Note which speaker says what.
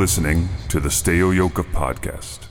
Speaker 1: Listening to the Stay Yoka
Speaker 2: podcast.